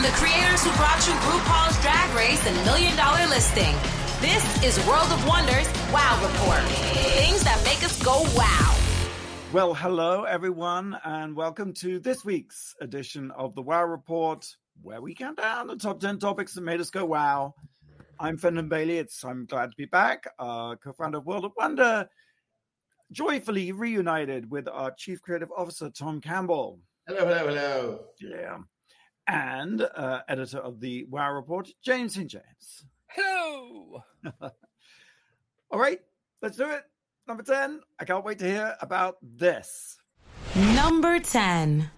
From the creators who brought you RuPaul's Drag Race and Million Dollar Listing, this is World of Wonders Wow Report. Things that make us go wow. Well, hello, everyone, and welcome to this week's edition of the Wow Report, where we count down the top 10 topics that made us go wow. I'm Fenton Bailey. It's I'm glad to be back, uh, co-founder of World of Wonder, joyfully reunited with our Chief Creative Officer, Tom Campbell. Hello, hello, hello. Yeah. And uh, editor of the Wow Report, James St. James. Hello. All right, let's do it. Number 10. I can't wait to hear about this. Number 10.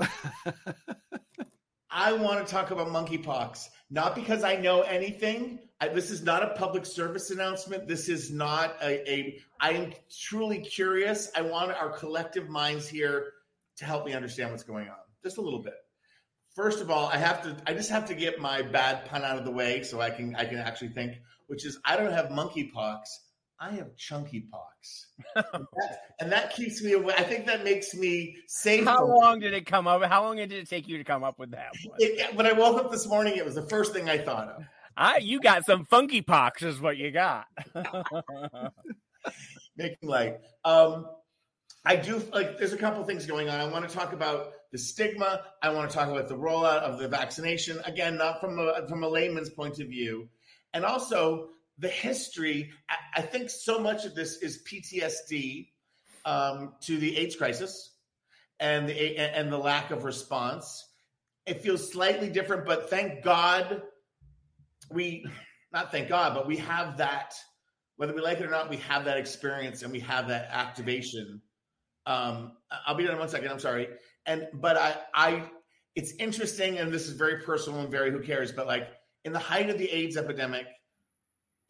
I want to talk about monkeypox, not because I know anything. I, this is not a public service announcement. This is not a, a. I am truly curious. I want our collective minds here to help me understand what's going on, just a little bit. First of all, I have to. I just have to get my bad pun out of the way so I can. I can actually think, which is I don't have monkeypox. I have chunky pox, and, that, and that keeps me away. I think that makes me safe. How long did it come up? How long did it take you to come up with that one? It, when I woke up this morning, it was the first thing I thought of. I, you got some funky pox, is what you got. Making light. Um, I do like. There's a couple things going on. I want to talk about the stigma. I want to talk about the rollout of the vaccination. Again, not from a from a layman's point of view, and also the history. I, I think so much of this is PTSD um, to the AIDS crisis and the and the lack of response. It feels slightly different, but thank God we not thank God, but we have that. Whether we like it or not, we have that experience and we have that activation. Um, I'll be done in one second. I'm sorry. And but I I it's interesting, and this is very personal and very who cares, but like in the height of the AIDS epidemic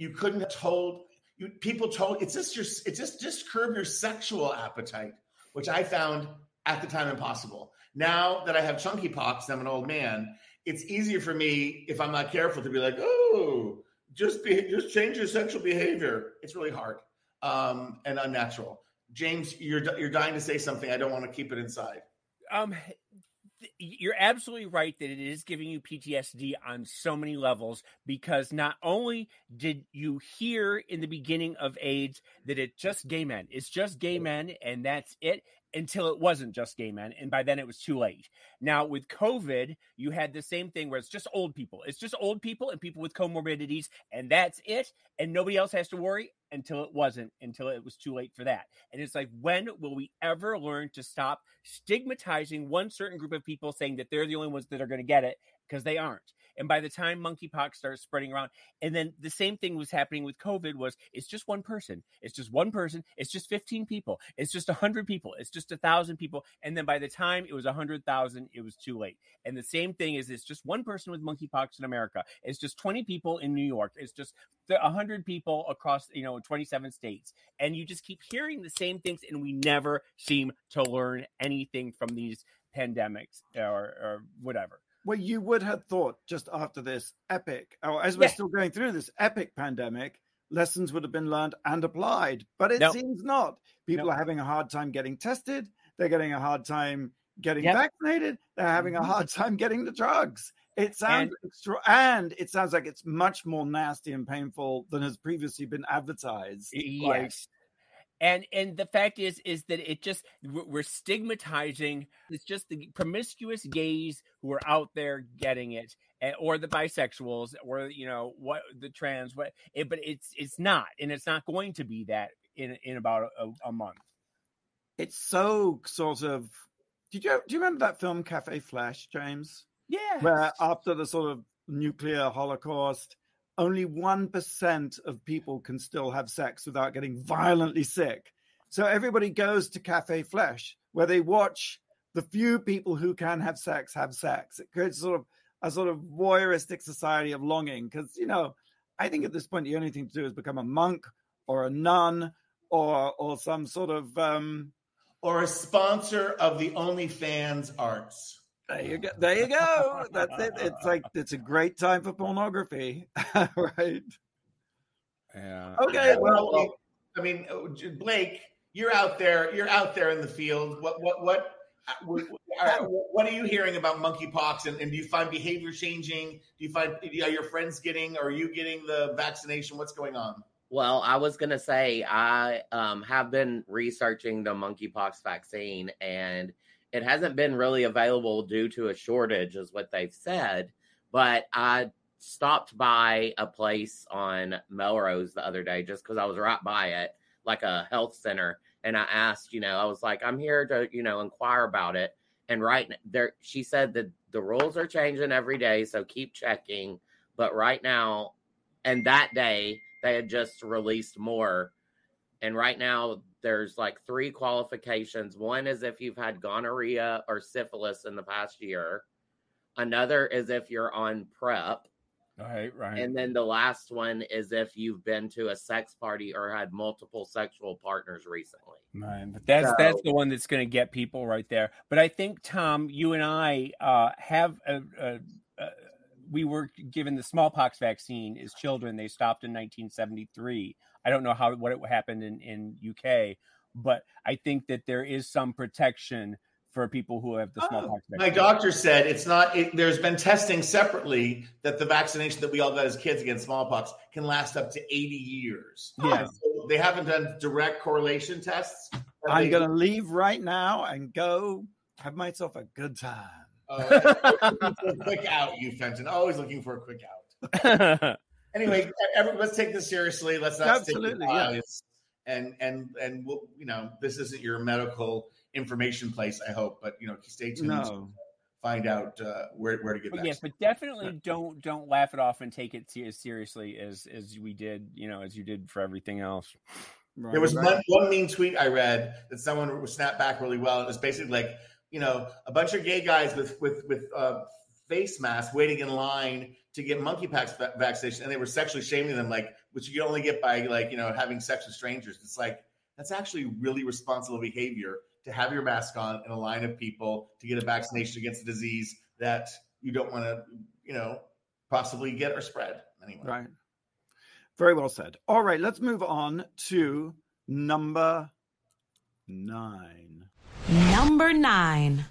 you couldn't have told you people told it's just your it's just just curb your sexual appetite, which I found at the time impossible. Now that I have chunky pox, I'm an old man. It's easier for me if I'm not careful to be like, oh, just be just change your sexual behavior. It's really hard um, and unnatural. James, you're you're dying to say something. I don't want to keep it inside. Um, you're absolutely right that it is giving you PTSD on so many levels because not only did you hear in the beginning of AIDS that it's just gay men, it's just gay men and that's it until it wasn't just gay men and by then it was too late. Now with COVID, you had the same thing where it's just old people. It's just old people and people with comorbidities and that's it and nobody else has to worry until it wasn't, until it was too late for that. And it's like, when will we ever learn to stop stigmatizing one certain group of people saying that they're the only ones that are going to get it? Because they aren't. And by the time monkeypox starts spreading around, and then the same thing was happening with COVID was it's just one person. It's just one person. It's just 15 people. It's just 100 people. It's just a thousand people. And then by the time it was 100,000, it was too late. And the same thing is it's just one person with monkeypox in America. It's just 20 people in New York. It's just 100 people across, you know, 27 states. And you just keep hearing the same things, and we never seem to learn anything from these pandemics or, or whatever. Well, you would have thought just after this epic, or as we're yeah. still going through this epic pandemic, lessons would have been learned and applied, but it nope. seems not. People nope. are having a hard time getting tested. They're getting a hard time getting yep. vaccinated. They're having mm-hmm. a hard time getting the drugs. It sounds and, extra, and it sounds like it's much more nasty and painful than has previously been advertised. Yes. Like, and and the fact is is that it just we're stigmatizing it's just the promiscuous gays who are out there getting it eh, or the bisexuals or you know what the trans what it, but it's it's not and it's not going to be that in in about a, a month. It's so sort of did you do you remember that film cafe flesh james? Yeah where after the sort of nuclear holocaust only 1% of people can still have sex without getting violently sick. So everybody goes to Cafe Flesh where they watch the few people who can have sex have sex. It creates sort of a sort of voyeuristic society of longing because, you know, I think at this point the only thing to do is become a monk or a nun or or some sort of um or a sponsor of the OnlyFans arts. There you go. There you go. That's it. It's like it's a great time for pornography, right? Yeah. Okay. Well, I mean, uh, Blake, you're out there. You're out there in the field. What? What? What? What, uh, what are you hearing about monkeypox, and, and do you find behavior changing? Do you find are your friends getting? Or Are you getting the vaccination? What's going on? Well, I was gonna say I um, have been researching the monkeypox vaccine, and it hasn't been really available due to a shortage, is what they've said. But I stopped by a place on Melrose the other day just because I was right by it, like a health center, and I asked, you know, I was like, I'm here to, you know, inquire about it. And right there, she said that the rules are changing every day, so keep checking. But right now, and that day they had just released more. And right now, there's like three qualifications. One is if you've had gonorrhea or syphilis in the past year. Another is if you're on PrEP. Right, right. And then the last one is if you've been to a sex party or had multiple sexual partners recently. Right, but that's so, that's the one that's going to get people right there. But I think Tom, you and I uh, have a, a, a we were given the smallpox vaccine as children. They stopped in 1973. I don't know how what it happened in in UK, but I think that there is some protection for people who have the smallpox. Oh, my doctor said it's not. It, there's been testing separately that the vaccination that we all got as kids against smallpox can last up to 80 years. Yeah, so they haven't done direct correlation tests. I'm going to leave right now and go have myself a good time. Uh, quick out, you Fenton. Always looking for a quick out. anyway, every, let's take this seriously. Let's not absolutely yeah. And and and we'll, you know, this isn't your medical information place. I hope, but you know, stay tuned. No. Find out uh, where, where to get. But yes, but definitely don't don't laugh it off and take it as seriously as as we did. You know, as you did for everything else. Right, there was right. one, one mean tweet I read that someone was snapped back really well. It was basically like, you know, a bunch of gay guys with with with uh, face masks waiting in line to get monkeypox va- vaccination, and they were sexually shaming them, like which you can only get by like you know having sex with strangers. It's like that's actually really responsible behavior to have your mask on in a line of people to get a vaccination against a disease that you don't want to, you know, possibly get or spread anyway. Right. Very well said. All right, let's move on to number nine. Number nine.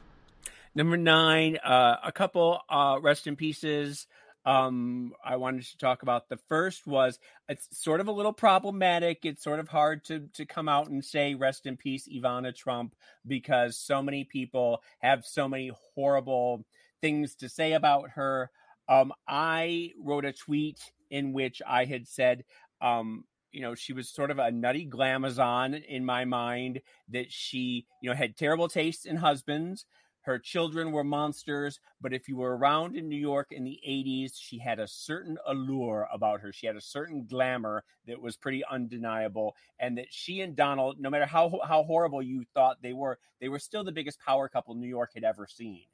Number nine, uh, a couple uh, rest in pieces. Um, I wanted to talk about the first was it's sort of a little problematic. It's sort of hard to to come out and say rest in peace, Ivana Trump, because so many people have so many horrible things to say about her. Um, I wrote a tweet in which I had said, um, you know, she was sort of a nutty glamazon in my mind that she, you know, had terrible tastes in husbands. Her children were monsters, but if you were around in New York in the 80s, she had a certain allure about her. She had a certain glamour that was pretty undeniable. And that she and Donald, no matter how, how horrible you thought they were, they were still the biggest power couple New York had ever seen.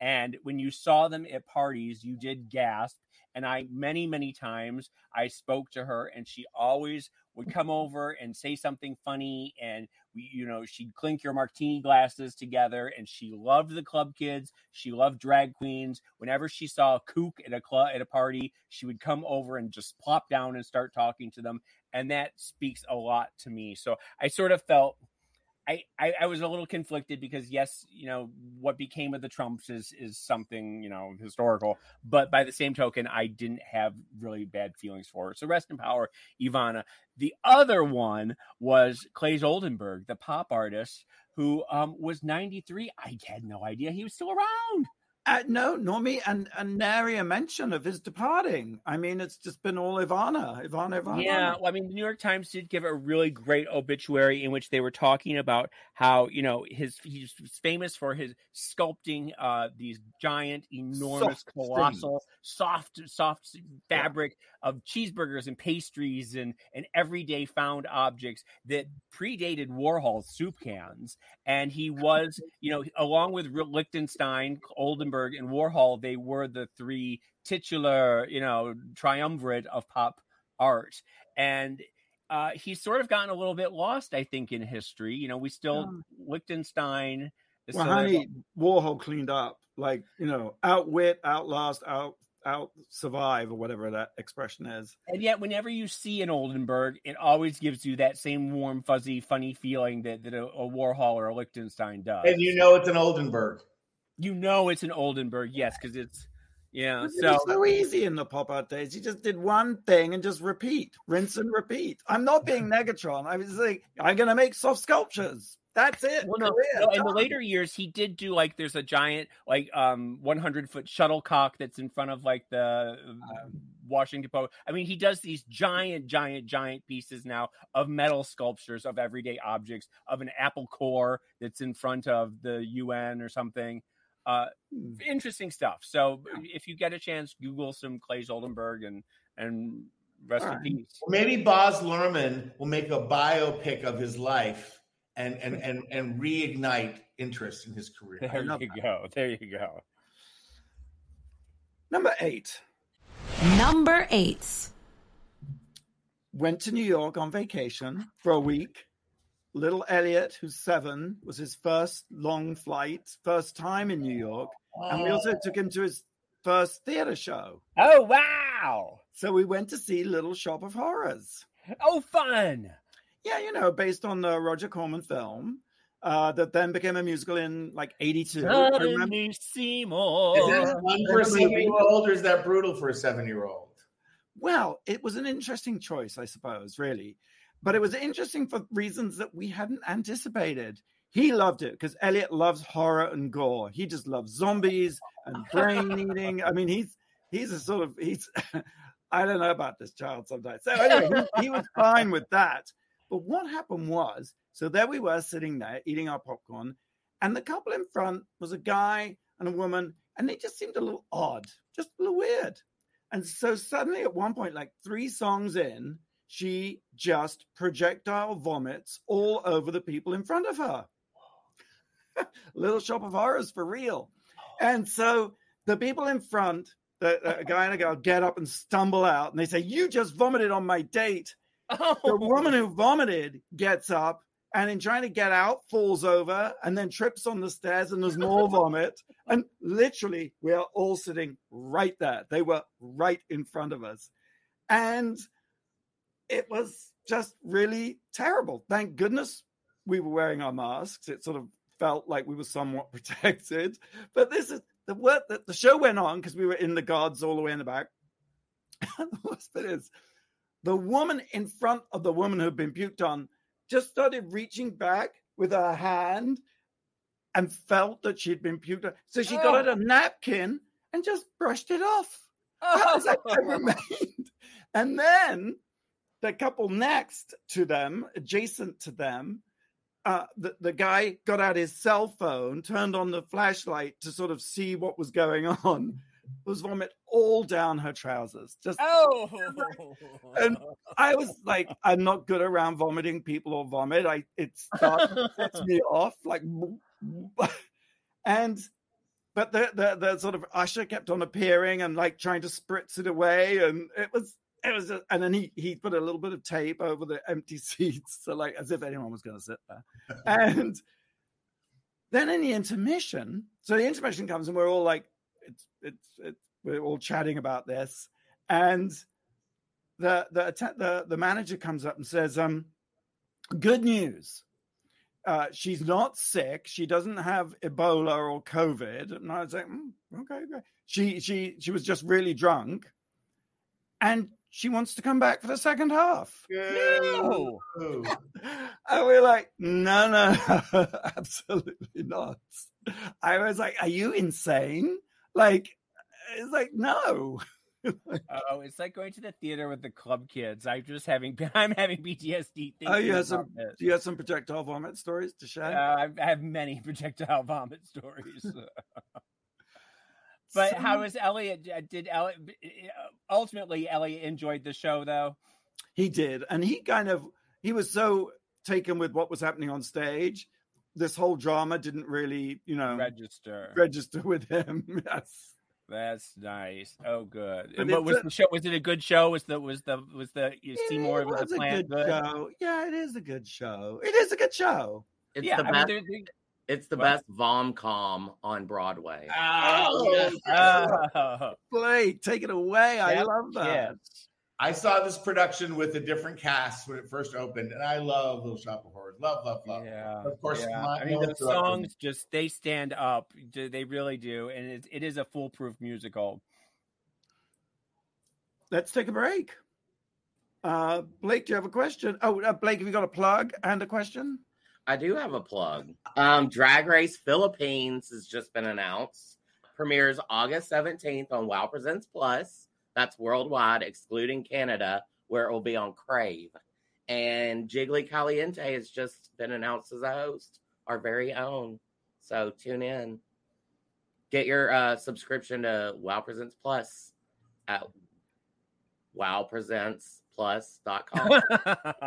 And when you saw them at parties, you did gasp. And I, many, many times, I spoke to her, and she always would come over and say something funny. And we, you know, she'd clink your martini glasses together. And she loved the club kids. She loved drag queens. Whenever she saw a kook at a club at a party, she would come over and just plop down and start talking to them. And that speaks a lot to me. So I sort of felt I, I, I was a little conflicted because yes, you know what became of the Trumps is is something you know historical, but by the same token, I didn't have really bad feelings for her. So rest in power, Ivana. The other one was Claes Oldenburg, the pop artist who um, was 93. I had no idea he was still around. Uh, no, nor me, and and nary a mention of his departing. I mean, it's just been all Ivana, Ivana, Ivana. Yeah, well, I mean, the New York Times did give a really great obituary in which they were talking about how you know his he's famous for his sculpting uh these giant, enormous, soft colossal, things. soft, soft fabric. Of cheeseburgers and pastries and and everyday found objects that predated Warhol's soup cans, and he was you know along with Lichtenstein, Oldenburg and Warhol, they were the three titular, you know, triumvirate of pop art. And uh, he's sort of gotten a little bit lost, I think, in history. You know, we still yeah. Lichtenstein. Well, honey, Warhol cleaned up, like you know, outwit, outlast, out out survive or whatever that expression is. And yet, whenever you see an Oldenburg, it always gives you that same warm, fuzzy, funny feeling that, that a, a Warhol or a Lichtenstein does. And you know it's an Oldenburg. You know it's an Oldenburg, yes, because it's yeah. It So was so easy in the pop art days. You just did one thing and just repeat, rinse and repeat. I'm not being Negatron. I was like, I'm gonna make soft sculptures. That's it. Well, no, no, in the later years, he did do like there's a giant like um 100 foot shuttlecock that's in front of like the uh, Washington Post. I mean, he does these giant, giant, giant pieces now of metal sculptures of everyday objects of an apple core that's in front of the UN or something. Uh, interesting stuff. So if you get a chance, Google some Claes Oldenburg and and rest All in right. peace. Maybe Baz Luhrmann will make a biopic of his life and and and, and reignite interest in his career. There love you go. There you go. Number eight. Number eight. Went to New York on vacation for a week. Little Elliot, who's seven, was his first long flight, first time in New York. And we also took him to his first theater show. Oh wow! So we went to see Little Shop of Horrors. Oh fun! Yeah, you know, based on the Roger Corman film uh, that then became a musical in like 82. I remember- Suddenly Seymour. Is that fun for a Remember the movie? seven-year-old, or is that brutal for a seven-year-old? Well, it was an interesting choice, I suppose, really. But it was interesting for reasons that we hadn't anticipated. He loved it because Elliot loves horror and gore. He just loves zombies and brain eating. I mean, he's he's a sort of he's I don't know about this child sometimes. So anyway, he, he was fine with that. But what happened was, so there we were sitting there eating our popcorn, and the couple in front was a guy and a woman, and they just seemed a little odd, just a little weird. And so suddenly at one point, like three songs in, she just projectile vomits all over the people in front of her. Little Shop of Horrors for real. And so the people in front, the, a guy and a girl, get up and stumble out, and they say, "You just vomited on my date." Oh, The woman who vomited gets up and, in trying to get out, falls over and then trips on the stairs, and there's more vomit. And literally, we are all sitting right there. They were right in front of us. And it was just really terrible. Thank goodness we were wearing our masks. It sort of felt like we were somewhat protected. But this is the work that the show went on because we were in the guards all the way in the back. The worst bit is the woman in front of the woman who had been puked on just started reaching back with her hand and felt that she'd been puked on. So she got out a napkin and just brushed it off. That how it remained. And then the couple next to them, adjacent to them, uh, the, the guy got out his cell phone, turned on the flashlight to sort of see what was going on. Was vomit all down her trousers. Just Oh, And I was like, I'm not good around vomiting people or vomit. I it starts sets me off like, and but the, the the sort of usher kept on appearing and like trying to spritz it away, and it was it was, just, and then he he put a little bit of tape over the empty seats, so like as if anyone was going to sit there, and then in the intermission, so the intermission comes and we're all like, it's it's it's we're all chatting about this, and the the the the manager comes up and says, "Um, good news. Uh, she's not sick. She doesn't have Ebola or COVID." And I was like, "Mm, "Okay, okay." She she she was just really drunk, and she wants to come back for the second half. no. And we're like, "No, no, absolutely not." I was like, "Are you insane?" Like, it's like, no. Oh, it's like going to the theater with the club kids. I'm just having, I'm having PTSD. Oh, you have some. this. Do you have some projectile vomit stories to share? Uh, I've- many projectile vomit stories. but So- how was Elliot? uh, Did Elliot ultimately Elliot enjoyed the show though? He did, and he kind of he was so taken with what was happening on stage. This whole drama didn't really, you know, Register. register with him. yes. That's nice. Oh, good. But And what was a- the show? Was it a good show? Was the was the was the you see more of was the a plant good show. Yeah, it is a good show. It is a good show. It's Yeah, the I mean, best. there- there- it's the What? best vom com on Broadway. Ah, Oh, yes. Oh, Blake, take it away. I love that. yes. I saw this production with a different cast when it first opened, and I love Little Shop of Horrors. Love, love, love. Yeah, Of course, yeah. my- I mean, the director- songs just they stand up. Do- They really do, and it, it is a foolproof musical. Let's take a break. Uh, Blake, do you have a question? Oh, uh, Blake, have you got a plug and a question? I do have a plug. Um, Drag Race Philippines has just been announced. Premieres August 17th on Wow Presents Plus. That's worldwide, excluding Canada, where it will be on Crave. And Jiggly Caliente has just been announced as a host, our very own. So tune in. Get your uh, subscription to Wow Presents Plus at wowpresentsplus.com.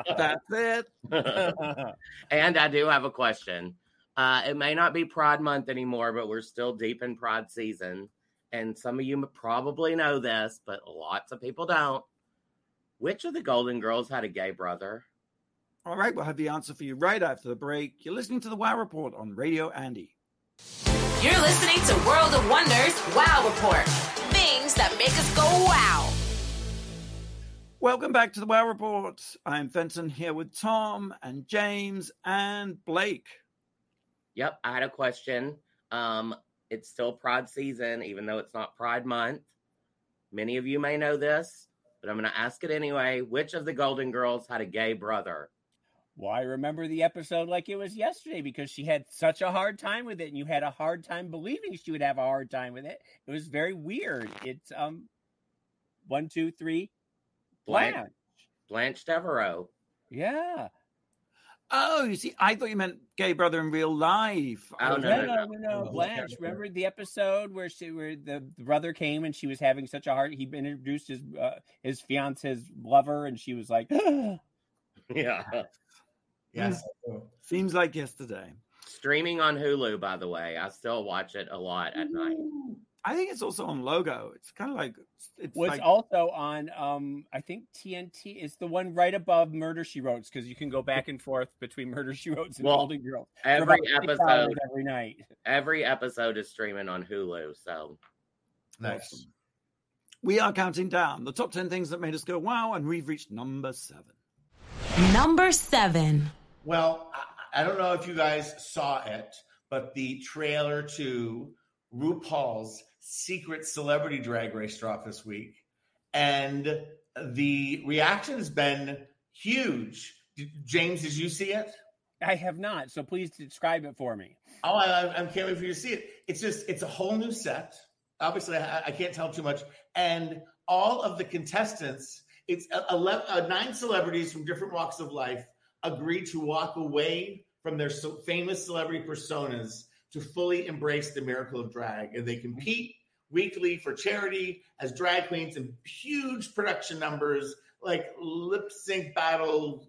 That's it. and I do have a question. Uh, it may not be Pride Month anymore, but we're still deep in Pride season. And some of you probably know this, but lots of people don't. Which of the Golden Girls had a gay brother? All right, we'll have the answer for you right after the break. You're listening to the Wow Report on Radio Andy. You're listening to World of Wonders Wow Report. Things that make us go wow. Welcome back to the Wow Report. I'm Fenton here with Tom and James and Blake. Yep, I had a question. Um, it's still Pride season, even though it's not Pride Month. Many of you may know this, but I'm going to ask it anyway. Which of the Golden Girls had a gay brother? Well, I remember the episode like it was yesterday because she had such a hard time with it, and you had a hard time believing she would have a hard time with it. It was very weird. It's um, one, two, three, Blanche, Blanche. Blanche Devereaux. Yeah. Oh, you see, I thought you meant gay brother in real life. Oh, was- no, No, no, no, no, no. no. Blanche. Remember the episode where she, where the brother came and she was having such a hard. He introduced his uh, his fiance's lover, and she was like, Yeah. Yes. Seems like yesterday. Streaming on Hulu, by the way. I still watch it a lot at night. I think it's also on Logo. It's kind of like it's was like also on um I think TNT is the one right above Murder She Wrote because you can go back and forth between Murder She Wrote and Well, Golden Girls Every episode, every night. every episode is streaming on Hulu. So Nice. Awesome. we are counting down the top 10 things that made us go wow, and we've reached number seven. Number seven. Well, I, I don't know if you guys saw it, but the trailer to RuPaul's Secret Celebrity Drag Race drop this week, and the reaction has been huge. James, did you see it? I have not, so please describe it for me. Oh, I, I can't wait for you to see it. It's just, it's a whole new set. Obviously, I, I can't tell too much. And all of the contestants, it's a- 11, uh, nine celebrities from different walks of life agreed to walk away from their so famous celebrity personas to fully embrace the miracle of drag. And they compete weekly for charity as drag queens in huge production numbers like lip sync battle,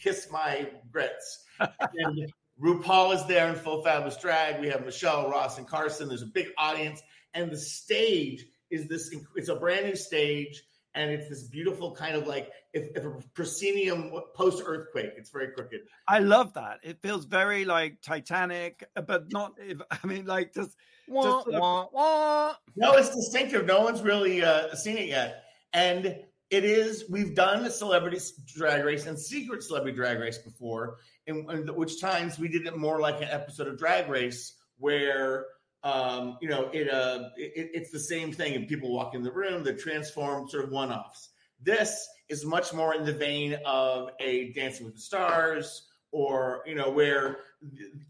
kiss my grits. and RuPaul is there in full fabulous drag. We have Michelle, Ross, and Carson. There's a big audience, and the stage is this. It's a brand new stage, and it's this beautiful kind of like if, if a proscenium post earthquake. It's very crooked. I love that. It feels very like Titanic, but not. If, I mean, like just Wah, sort of- wah, wah. No, it's distinctive. No one's really uh, seen it yet, and it is. We've done the celebrity drag race and secret celebrity drag race before, in, in which times we did it more like an episode of Drag Race where. Um, you know, it, uh, it it's the same thing, and people walk in the room. They're transformed, sort of one-offs. This is much more in the vein of a Dancing with the Stars, or you know, where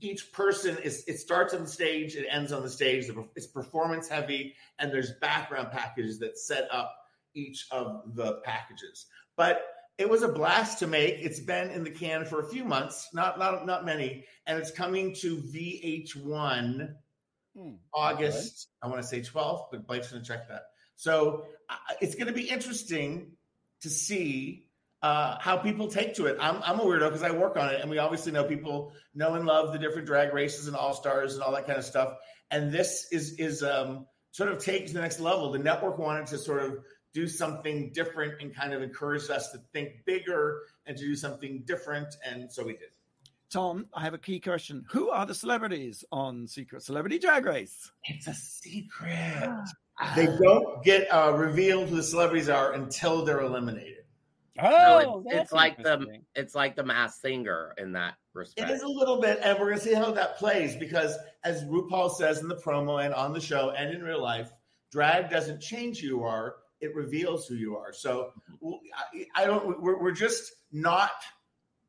each person is. It starts on the stage, it ends on the stage. It's performance heavy, and there's background packages that set up each of the packages. But it was a blast to make. It's been in the can for a few months, not not not many, and it's coming to VH1 Hmm, August. I want to say 12th, but Blake's going to check that. So uh, it's going to be interesting to see uh, how people take to it. I'm, I'm a weirdo because I work on it, and we obviously know people know and love the different drag races and all stars and all that kind of stuff. And this is is um, sort of take to the next level. The network wanted to sort of do something different and kind of encouraged us to think bigger and to do something different, and so we did. Tom. I have a key question. Who are the celebrities on Secret Celebrity Drag Race? It's a secret. They don't get uh, revealed who the celebrities are until they're eliminated. Oh, it's, it's like the it's like the Masked Singer in that respect. It is a little bit, and we're gonna see how that plays because, as RuPaul says in the promo and on the show and in real life, drag doesn't change who you are; it reveals who you are. So I, I don't. We're, we're just not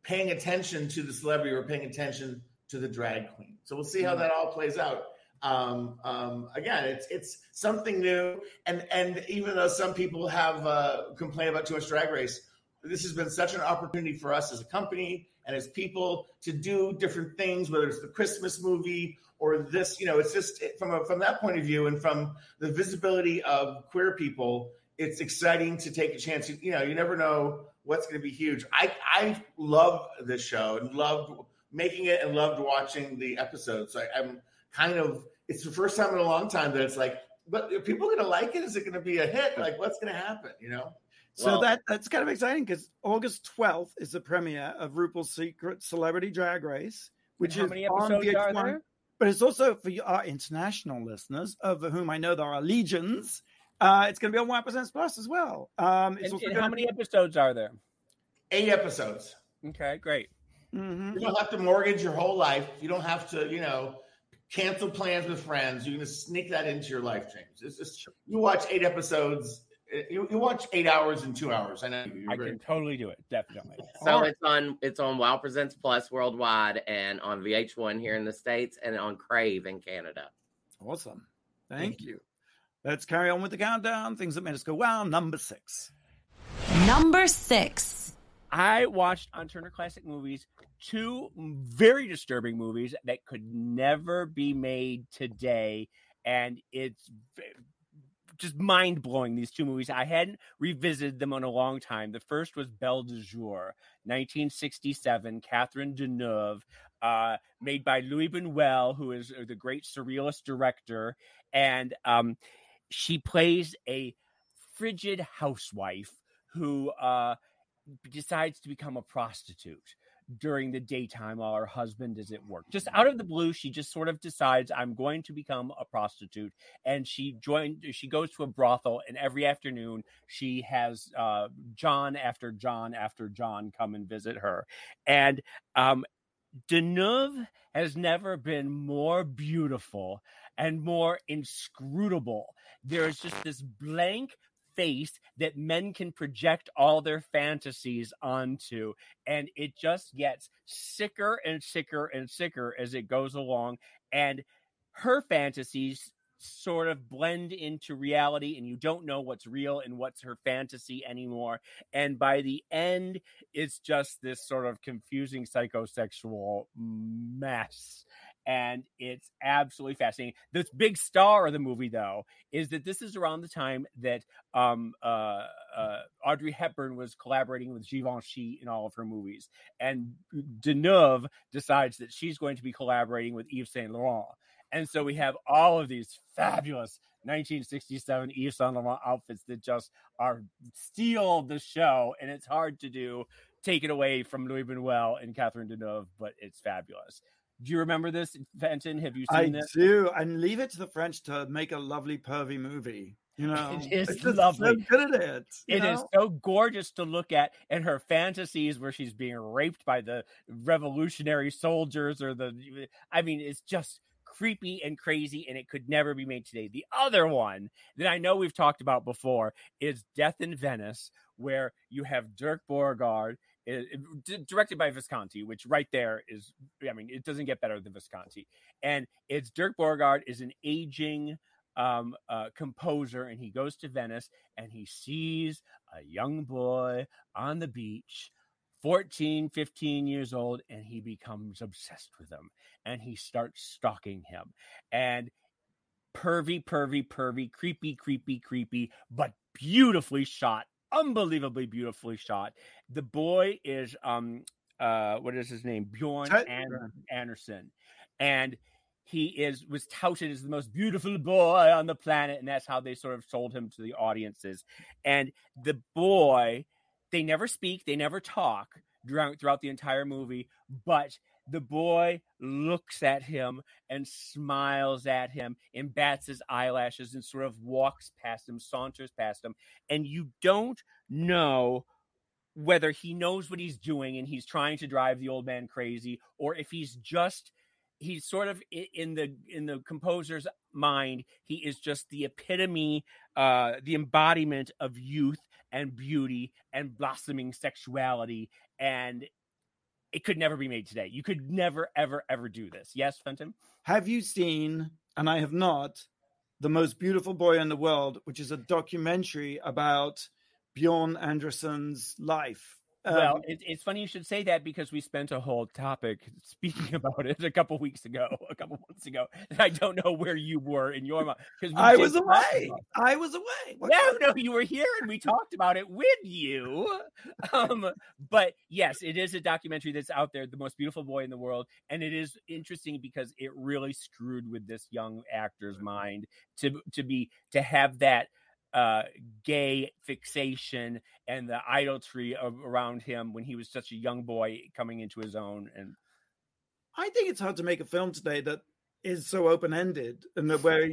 paying attention to the celebrity; we're paying attention to the drag queen. So we'll see how mm-hmm. that all plays out. Um, um, again, it's it's something new, and and even though some people have uh, complained about too much drag race, this has been such an opportunity for us as a company and as people to do different things, whether it's the Christmas movie or this, you know, it's just from a, from that point of view and from the visibility of queer people, it's exciting to take a chance. You know, you never know what's going to be huge. I I love this show and loved making it and loved watching the episodes. I, I'm kind of it's the first time in a long time that it's like, but are people going to like it? Is it going to be a hit? Like, what's going to happen? You know. So well, that that's kind of exciting because August 12th is the premiere of RuPaul's Secret Celebrity Drag Race, which is on VH1. But it's also for our international listeners, of whom I know there are legions. Uh, it's going to be on Wow Presents Plus as well. Um, it's and, and how many be... episodes are there? Eight episodes. Okay, great. Mm-hmm. You don't have to mortgage your whole life. You don't have to, you know, cancel plans with friends. You can just sneak that into your life, James. It's just you watch eight episodes you, you watch eight hours in two hours. I know I can totally do it. Definitely. So it's on it's on Wow Presents Plus worldwide and on VH1 here in the states and on Crave in Canada. Awesome. Thank you. Let's carry on with the countdown. Things that made us go wow. Number six. Number six. I watched on Turner Classic Movies two very disturbing movies that could never be made today, and it's just mind blowing. These two movies, I hadn't revisited them in a long time. The first was Belle de Jour, 1967, Catherine Deneuve, uh, made by Luis Buñuel, who is uh, the great surrealist director, and um, she plays a frigid housewife who uh, decides to become a prostitute during the daytime while her husband is at work. Just out of the blue, she just sort of decides I'm going to become a prostitute, and she joined. She goes to a brothel, and every afternoon she has uh, John after John after John come and visit her, and um, Deneuve has never been more beautiful and more inscrutable. There is just this blank face that men can project all their fantasies onto. And it just gets sicker and sicker and sicker as it goes along. And her fantasies sort of blend into reality and you don't know what's real and what's her fantasy anymore and by the end it's just this sort of confusing psychosexual mess and it's absolutely fascinating. This big star of the movie, though, is that this is around the time that um, uh, uh, Audrey Hepburn was collaborating with Givenchy in all of her movies, and Deneuve decides that she's going to be collaborating with Yves Saint Laurent, and so we have all of these fabulous 1967 Yves Saint Laurent outfits that just are steal the show, and it's hard to do. Take it away from Luis Buñuel and Catherine Deneuve, but it's fabulous. Do you remember this, Fenton? Have you seen I this? I do. And leave it to the French to make a lovely pervy movie. You know, it is it's lovely. So good at it. It know? is so gorgeous to look at, and her fantasies where she's being raped by the revolutionary soldiers or the. I mean, it's just creepy and crazy, and it could never be made today. The other one that I know we've talked about before is Death in Venice, where you have Dirk Bogarde it, it, directed by Visconti, which right there is, I mean, it doesn't get better than Visconti. And it's Dirk Bogarde is an aging um, uh, composer, and he goes to Venice and he sees a young boy on the beach. 14, 15 years old, and he becomes obsessed with him and he starts stalking him. And pervy, pervy, pervy, creepy, creepy, creepy, but beautifully shot unbelievably beautifully shot. The boy is um uh what is his name? Bjorn Anderson. And he is was touted as the most beautiful boy on the planet, and that's how they sort of sold him to the audiences. And the boy, they never speak, they never talk throughout throughout the entire movie, but the boy looks at him and smiles at him and bats his eyelashes and sort of walks past him, saunters past him. And you don't know whether he knows what he's doing and he's trying to drive the old man crazy or if he's just he's sort of in the in the composer's mind he is just the epitome uh the embodiment of youth and beauty and blossoming sexuality and it could never be made today. You could never ever ever do this. Yes fenton? Have you seen and i have not the most beautiful boy in the world which is a documentary about Bjorn Andersson's life. Um, well, it, it's funny you should say that because we spent a whole topic speaking about it a couple weeks ago, a couple months ago. And I don't know where you were in your mind because I was away. I was away. What no, no, you were here and we talked about it with you. Um, but yes, it is a documentary that's out there, the most beautiful boy in the world, and it is interesting because it really screwed with this young actor's mind to to be to have that uh, gay fixation and the idolatry of, around him when he was such a young boy coming into his own. And I think it's hard to make a film today that is so open ended, and the where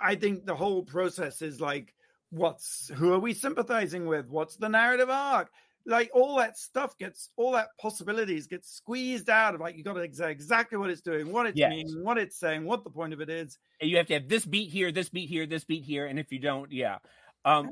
I think the whole process is like, what's who are we sympathizing with? What's the narrative arc? Like all that stuff gets all that possibilities get squeezed out of like you got to say exactly what it's doing, what it's yes. meaning, what it's saying, what the point of it is. And you have to have this beat here, this beat here, this beat here, and if you don't, yeah, um,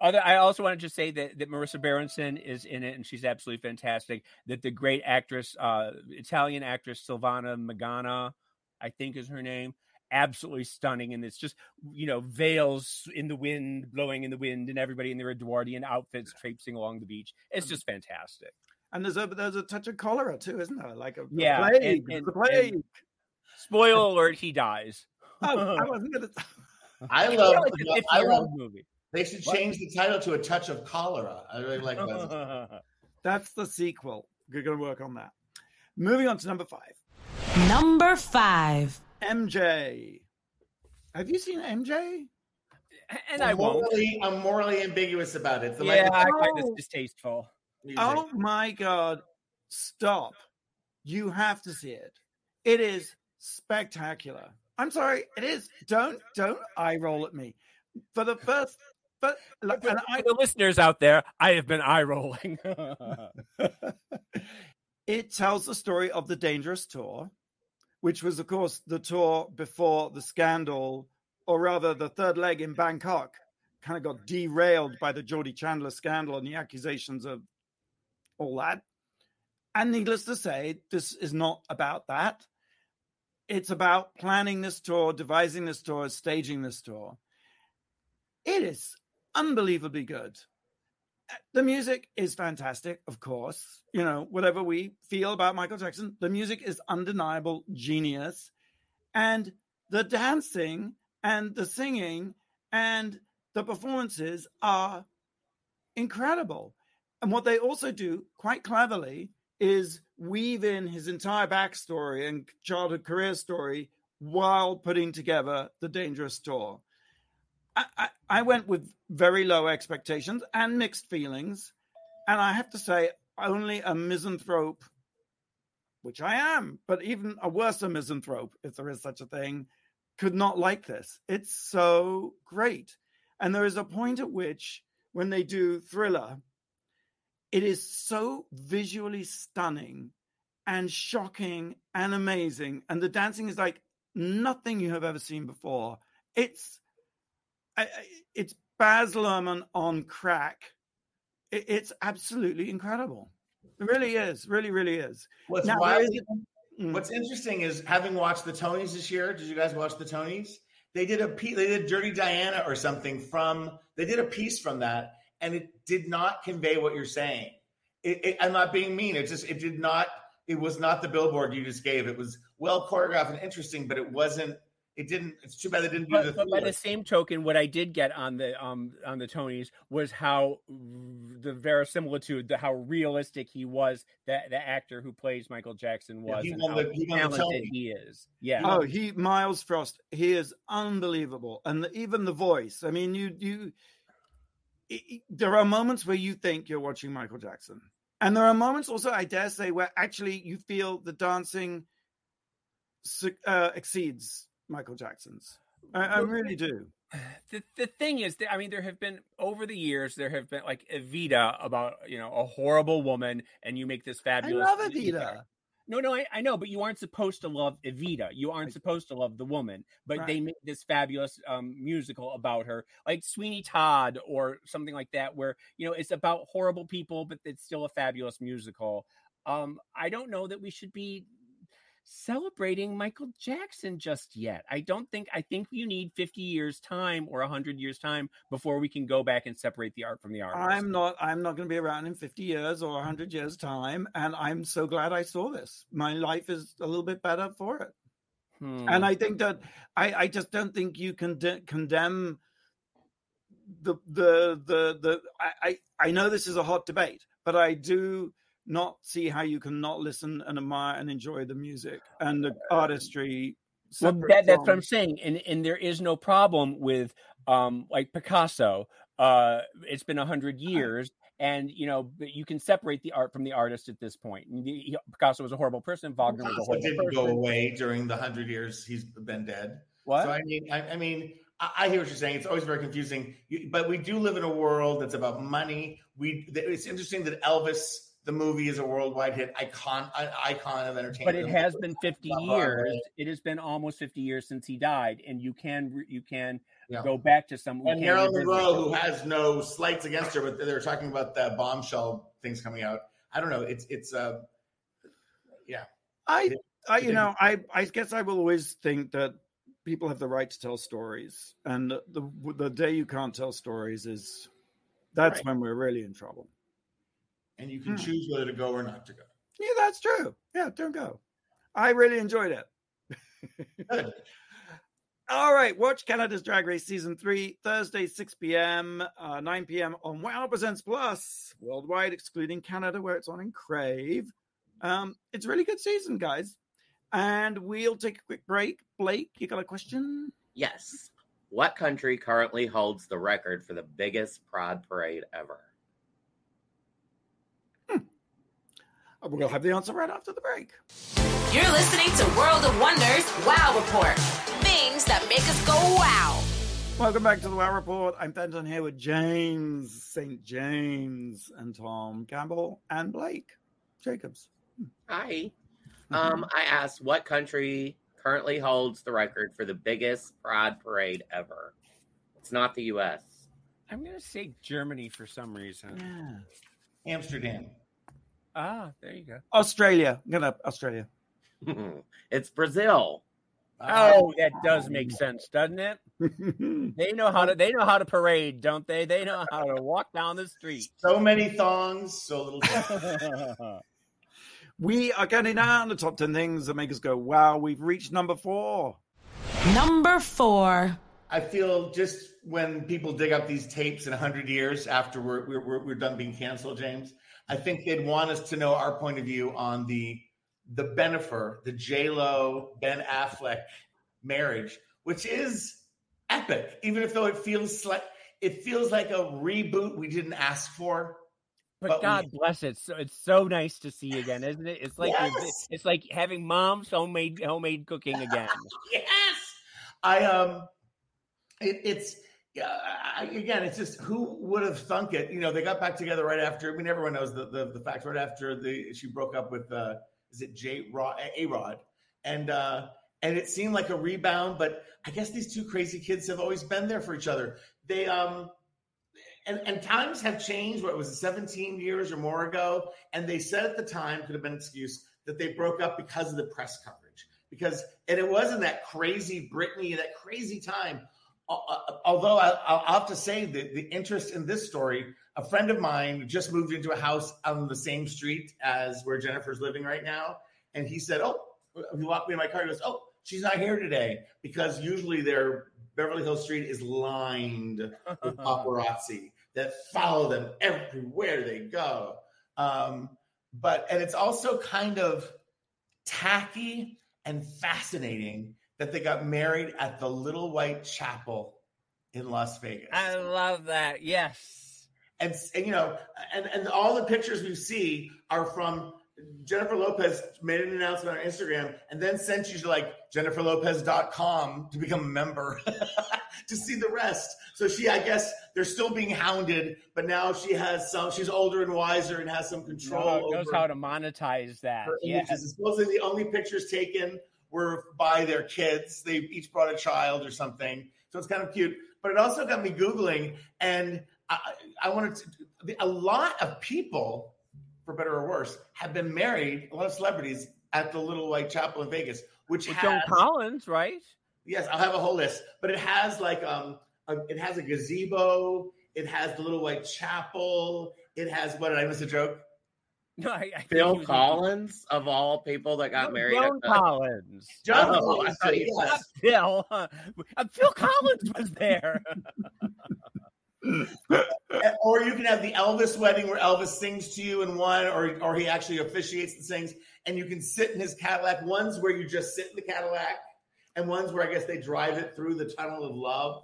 other, I also wanted to just say that, that Marisa Berenson is in it, and she's absolutely fantastic. That the great actress, uh, Italian actress Silvana Magana, I think is her name, absolutely stunning. And it's just, you know, veils in the wind, blowing in the wind, and everybody in their Edwardian outfits traipsing along the beach. It's just fantastic. And there's a there's a touch of cholera too, isn't there? Like a, yeah, plague. And, and, the plague. And spoiler alert: he dies. Oh, I wasn't gonna. I love. I love movie. They should change what? the title to A Touch of Cholera. I really like that. That's the sequel. We're going to work on that. Moving on to number five. Number five. MJ. Have you seen MJ? And I'm I won't. Morally, I'm morally ambiguous about it. The yeah, I find this oh. distasteful. Music. Oh my god! Stop! You have to see it. It is spectacular. I'm sorry, it is. Don't don't eye roll at me. For the first but like, for, I, the listeners out there, I have been eye rolling. it tells the story of the Dangerous Tour, which was, of course, the tour before the scandal, or rather, the third leg in Bangkok, kind of got derailed by the Jordie Chandler scandal and the accusations of all that. And needless to say, this is not about that. It's about planning this tour, devising this tour, staging this tour. It is unbelievably good. Eh, the music is fantastic, of course. You know, whatever we feel about Michael Jackson, the music is undeniable genius. And the dancing and the singing and the performances are incredible. And what they also do quite cleverly is weave in his entire backstory and childhood career story while putting together the Dangerous Tour. I, I, went with very low expectations and mixed feelings. And I have to say, only a misanthrope, which I am, but even a worse misanthrope, if there is such a thing, could not like this. It's so great. And there is a point at which, when they do thriller, it is so visually stunning and shocking and amazing. And the dancing is like nothing you have ever seen before. It's I, it's Baz Luhrmann on crack. It, it's absolutely incredible. It really is. Really, really is. What's now, wild, mm. What's interesting is having watched the Tonys this year. Did you guys watch the Tonys? They did a piece. They did Dirty Diana or something from. They did a piece from that, and it did not convey what you're saying. It, it, I'm not being mean. It just it did not. It was not the billboard you just gave. It was well choreographed and interesting, but it wasn't it didn't. It's too bad they didn't do but, the. But by the same token, what I did get on the um on the Tonys was how the verisimilitude, the how realistic he was, that the actor who plays Michael Jackson was, yeah, he won the, he won talented he is. Yeah. Oh, he Myles Frost. He is unbelievable, and the, even the voice. I mean, you you. It, there are moments where you think you're watching Michael Jackson, And there are moments also, I dare say, where actually you feel the dancing uh, exceeds Michael Jackson's. I, I really do. The, the thing is, that, I mean, there have been over the years, there have been like Evita about you know a horrible woman, and you make this fabulous. I love Evita. No, no, I, I, know, but you aren't supposed to love Evita. You aren't supposed to love the woman. But right. they made this fabulous um, musical about her, like Sweeney Todd or something like that, where you know it's about horrible people, but it's still a fabulous musical. Um, I don't know that we should be celebrating Michael Jackson just yet. I don't think I think you need 50 years time or 100 years time before we can go back and separate the art from the artist. I'm not I'm not going to be around in 50 years or 100 years time and I'm so glad I saw this. My life is a little bit better for it. Hmm. And I think that I I just don't think you can de- condemn the the the the I I know this is a hot debate, but I do not see how you can not listen and admire and enjoy the music and the artistry. Well, that, that's what I'm saying, and and there is no problem with um like Picasso. Uh, it's been a hundred years, and you know you can separate the art from the artist at this point. He, Picasso was a horrible person. Wagner Picasso was a horrible didn't person. go away during the hundred years he's been dead. What? So I mean, I, I mean, I hear what you're saying. It's always very confusing, but we do live in a world that's about money. We it's interesting that Elvis the movie is a worldwide hit, icon, icon of entertainment. But it has been 50 years. It has been almost 50 years since he died, and you can you can yeah. go back to some. And Marilyn Monroe, who has no slights against her, but they're talking about the bombshell things coming out. I don't know. It's it's uh, yeah. I I you know I I guess I will always think that people have the right to tell stories, and the the day you can't tell stories is that's right. when we're really in trouble and you can hmm. choose whether to go or not to go. Yeah, that's true. Yeah, don't go. I really enjoyed it. All right, watch Canada's Drag Race Season 3, Thursday, 6 p.m., uh, 9 p.m. on Wow Presents Plus, worldwide, excluding Canada, where it's on in Crave. Um, it's a really good season, guys. And we'll take a quick break. Blake, you got a question? Yes. What country currently holds the record for the biggest Pride parade ever? We'll have the answer right after the break. You're listening to World of Wonders Wow Report. Things that make us go wow. Welcome back to the Wow Report. I'm Fenton here with James St. James and Tom Campbell and Blake Jacobs. Hi. Mm-hmm. Um, I asked what country currently holds the record for the biggest pride parade ever. It's not the U.S. I'm going to say Germany for some reason. Yeah. Amsterdam. Ah, there you go. Australia. I'm gonna Australia. it's Brazil. Oh, that does make sense, doesn't it? they know how to they know how to parade, don't they? They know how to walk down the street. So many thongs, so little. we are getting down the top ten things that make us go, wow, we've reached number four. Number four. I feel just when people dig up these tapes in 100 years after we're, we're, we're done being canceled, James, I think they'd want us to know our point of view on the the Benifer, the J Lo Ben Affleck marriage, which is epic, even if though it feels like it feels like a reboot we didn't ask for. But, but God we, bless it. So it's so nice to see again, isn't it? It's like yes. it's like having mom's homemade homemade cooking again. yes. I um it, it's yeah, again, it's just who would have thunk it? You know, they got back together right after. I mean, everyone knows the the, the facts. Right after the she broke up with uh, is it J Rod A Rod, and uh, and it seemed like a rebound. But I guess these two crazy kids have always been there for each other. They um and and times have changed. What was it, 17 years or more ago? And they said at the time could have been an excuse that they broke up because of the press coverage. Because and it wasn't that crazy Britney, that crazy time although I, will have to say that the interest in this story, a friend of mine just moved into a house on the same street as where Jennifer's living right now. And he said, Oh, he walked me in my car. He goes, Oh, she's not here today because usually their Beverly Hills Street is lined with paparazzi that follow them everywhere they go. Um, but, and it's also kind of tacky and fascinating that they got married at the Little White Chapel in Las Vegas. I love that. Yes. and, and you know, and and all the pictures we see are from Jennifer Lopez made an announcement on Instagram and then sent you to like jenniferlopez.com to become a member to see the rest. So she, I guess they're still being hounded, but now she has some, she's older and wiser and has some control. knows how to monetize that. Yeah. Supposedly the only pictures taken were by their kids. They each brought a child or something. So it's kind of cute. But it also got me Googling and I, I wanted to, a lot of people for better or worse, have been married, a lot of celebrities at the Little White Chapel in Vegas, which With has Joan Collins, right? Yes, I'll have a whole list, but it has like um, a, it has a gazebo, it has the Little White Chapel, it has what did I miss a joke? No, I, I Phil Collins of all people that got no, married. Joan the- Collins. John Oh, Collins, I thought you yes. Phil. Uh, Phil Collins was there. or you can have the Elvis wedding where Elvis sings to you in one, or or he actually officiates and sings, and you can sit in his Cadillac. One's where you just sit in the Cadillac, and one's where I guess they drive it through the tunnel of love.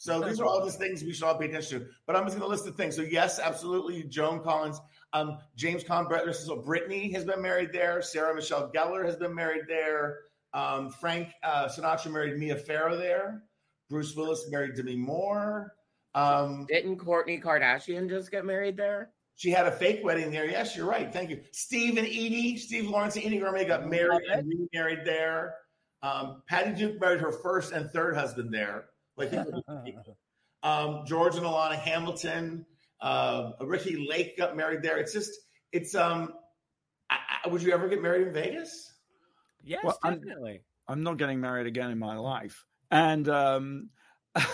So these are all just things we should all pay attention to. But I'm just going to list the things. So yes, absolutely, Joan Collins, um, James Conn, Brett, so Britney has been married there. Sarah Michelle Gellar has been married there. Um, Frank uh, Sinatra married Mia Farrow there. Bruce Willis married Demi Moore. Um, Didn't Kourtney Kardashian just get married there? she had a fake wedding there. Yes, you're right. Thank you. Steve and Edie, Steve Lawrence and Edie Gormé got married and remarried there. Um, Patty Duke married her first and third husband there. Like um, George and Alana Hamilton, uh, Ricki Lake got married there. It's just, it's um. I, I, would you ever get married in Vegas? Yes, Well, I'm- definitely. I'm not getting married again in my life. And um, I-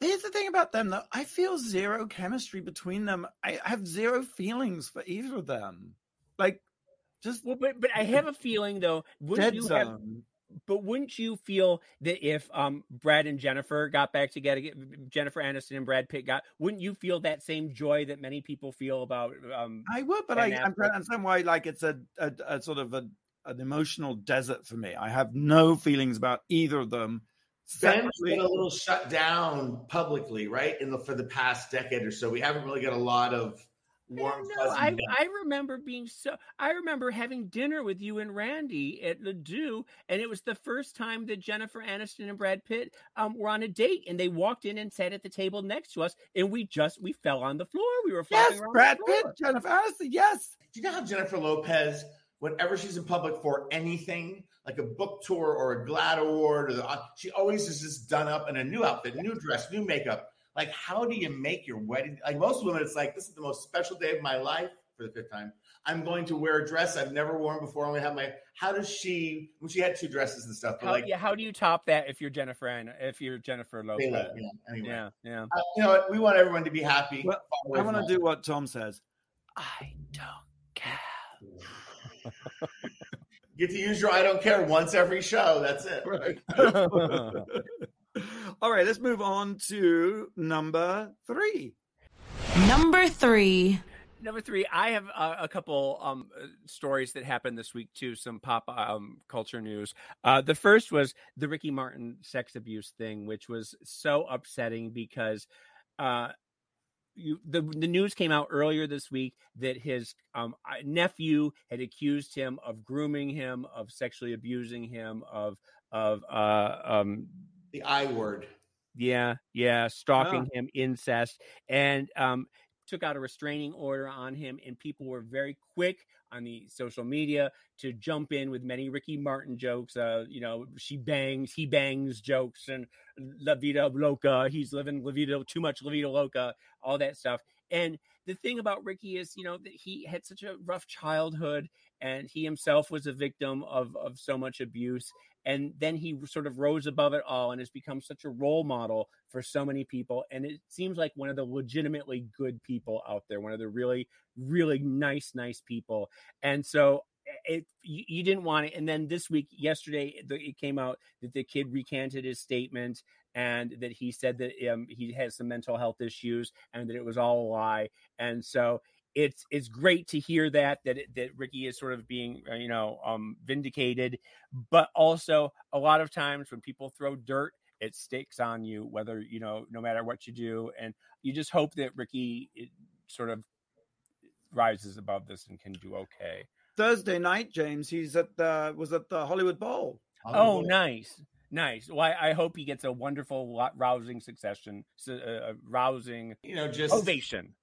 here's the thing about them, though. I feel zero chemistry between them. I have zero feelings for either of them. Like, just Well, but but I have a feeling though. Wouldn't dead you have? Zone. But wouldn't you feel that if um Brad and Jennifer got back together, Jennifer Aniston and Brad Pitt got, wouldn't you feel that same joy that many people feel about um? I would, but I, I'm Affleck. trying to understand why. Like, it's a, a, a sort of a, an emotional desert for me. I have no feelings about either of them. Ben's separately. been a little shut down publicly, right? In the for the past decade or so, we haven't really got a lot of warm No, fuzzy. I, Ben. I remember being so. I remember having dinner with you and Randy at Ledoux, and it was the first time that Jennifer Aniston and Brad Pitt um, were on a date, and they walked in and sat at the table next to us, and we just we fell on the floor. We were flopping Yes, around Brad the Pitt. Jennifer Aniston. Yes, Do you know how Jennifer Lopez, whenever she's in public for anything, like a book tour or a GLAAD award, or the, she always is just done up in a new outfit, new dress, new makeup. Like, how do you make your wedding? Like most women, it's like this is the most special day of my life for the fifth time. I'm going to wear a dress I've never worn before. I only have my. How does she? When she had two dresses and stuff, but How, like, yeah, how do you top that if you're Jennifer and if you're Jennifer Lopez? yeah. Anyway, Yeah, yeah. Uh, you know what? We want everyone to be happy. Well, I want from to do what Tom says. I don't care. Get to use your I don't care once every show. That's it. Right. All right, let's move on to number three. Number three. Number three, I have a, a couple um, uh, stories that happened this week too. Some pop um, culture news. Uh, the first was the Ricky Martin sex abuse thing, which was so upsetting because uh, you, the the news came out earlier this week that his um, uh, nephew had accused him of grooming him, of sexually abusing him, of of uh, um, The I word. yeah, yeah, stalking him, incest, and um, took out a restraining order on him. And people were very quick on the social media to jump in with many Ricky Martin jokes. Uh, you know, she bangs, he bangs jokes, and La Vida Loca, he's living La Vida too much La Vida Loca, all that stuff. And the thing about Ricky is, you know, that he had such a rough childhood, and he himself was a victim of of so much abuse and then he sort of rose above it all and has become such a role model for so many people and it seems like one of the legitimately good people out there one of the really really nice nice people and so it you, you didn't want it and then this week yesterday it came out that the kid recanted his statement and that he said that um, he has some mental health issues and that it was all a lie and so it's it's great to hear that that it- that Ricky is sort of being uh, you know um vindicated but also a lot of times when people throw dirt it sticks on you, whether you know, no matter what you do, and you just hope that Ricky it, sort of rises above this and can do okay. Thursday night, James. He's at the was at the Hollywood Bowl. Oh, nice, nice. Well, I, I hope he gets a wonderful, rousing succession, su- uh, uh, rousing You know, just ovation.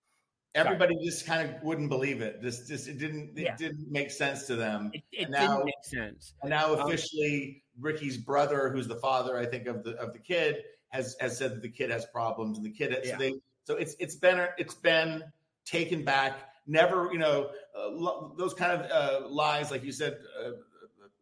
Everybody just kind of wouldn't believe it. Just, just it didn't, it Yeah. didn't make sense to them. It, it And now- didn't make sense. And now Um, officially, Ricky's brother, who's the father, I think of the of the kid, has has said that the kid has problems, and the kid. Yeah. So they, so it's it's been it's been taken back. Never, you know, uh, lo- those kind of uh, lies, like you said, uh,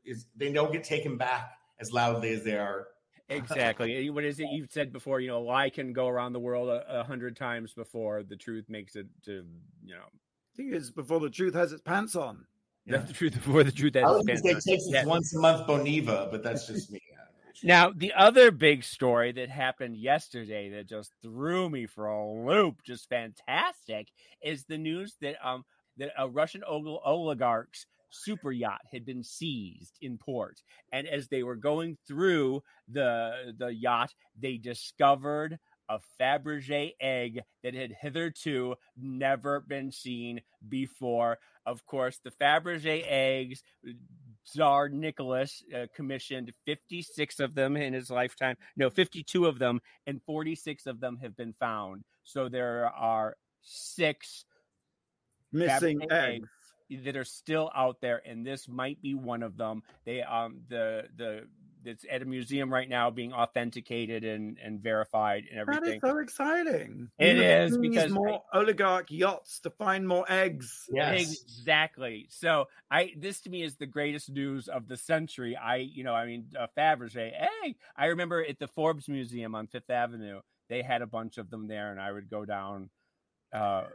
is they don't get taken back as loudly as they are. Exactly. What is it you've said before? You know, a lie can go around the world a, a hundred times before the truth makes it to you know I think it's before the truth has its pants on. Yeah. the truth before the truth. I has was its to say pants on. takes its Yeah. once a month Boniva, but that's just me. Now, the other big story that happened yesterday that just threw me for a loop, just fantastic, is the news that um that a Russian ol- oligarch's super yacht had been seized in port, and as they were going through the the yacht, they discovered a Fabergé egg that had hitherto never been seen before. Of course, the Fabergé eggs Tsar Nicholas uh, commissioned 56 of them in his lifetime. No, 52 of them, and 46 of them have been found. So there are six Missing eggs. eggs that are still out there, and this might be one of them. They um the the it's at a museum right now being authenticated and and verified and everything. That is so exciting. It We need because more oligarch yachts to find more eggs. Yes. Exactly. So I this to me is the greatest news of the century. I you know I mean uh, Fabergé. Hey, I remember at the Forbes Museum on Fifth Avenue they had a bunch of them there, and I would go down uh,